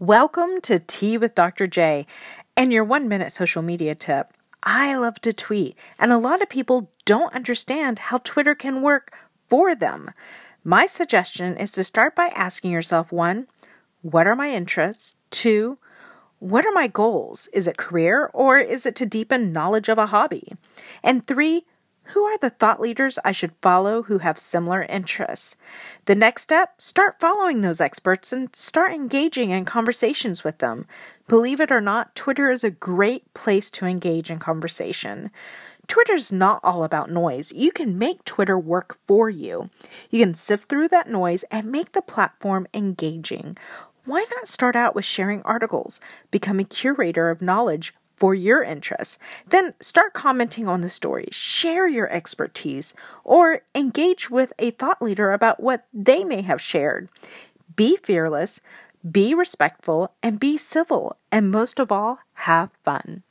Welcome to Tea with Dr. J and your one minute social media tip. I love to tweet, and a lot of people don't understand how Twitter can work for them. My suggestion is to start by asking yourself one, what are my interests? Two, what are my goals? Is it career or is it to deepen knowledge of a hobby? And three, who are the thought leaders I should follow who have similar interests? The next step start following those experts and start engaging in conversations with them. Believe it or not, Twitter is a great place to engage in conversation. Twitter's not all about noise. You can make Twitter work for you. You can sift through that noise and make the platform engaging. Why not start out with sharing articles, become a curator of knowledge for your interests. Then start commenting on the story, share your expertise, or engage with a thought leader about what they may have shared. Be fearless, be respectful, and be civil, and most of all, have fun.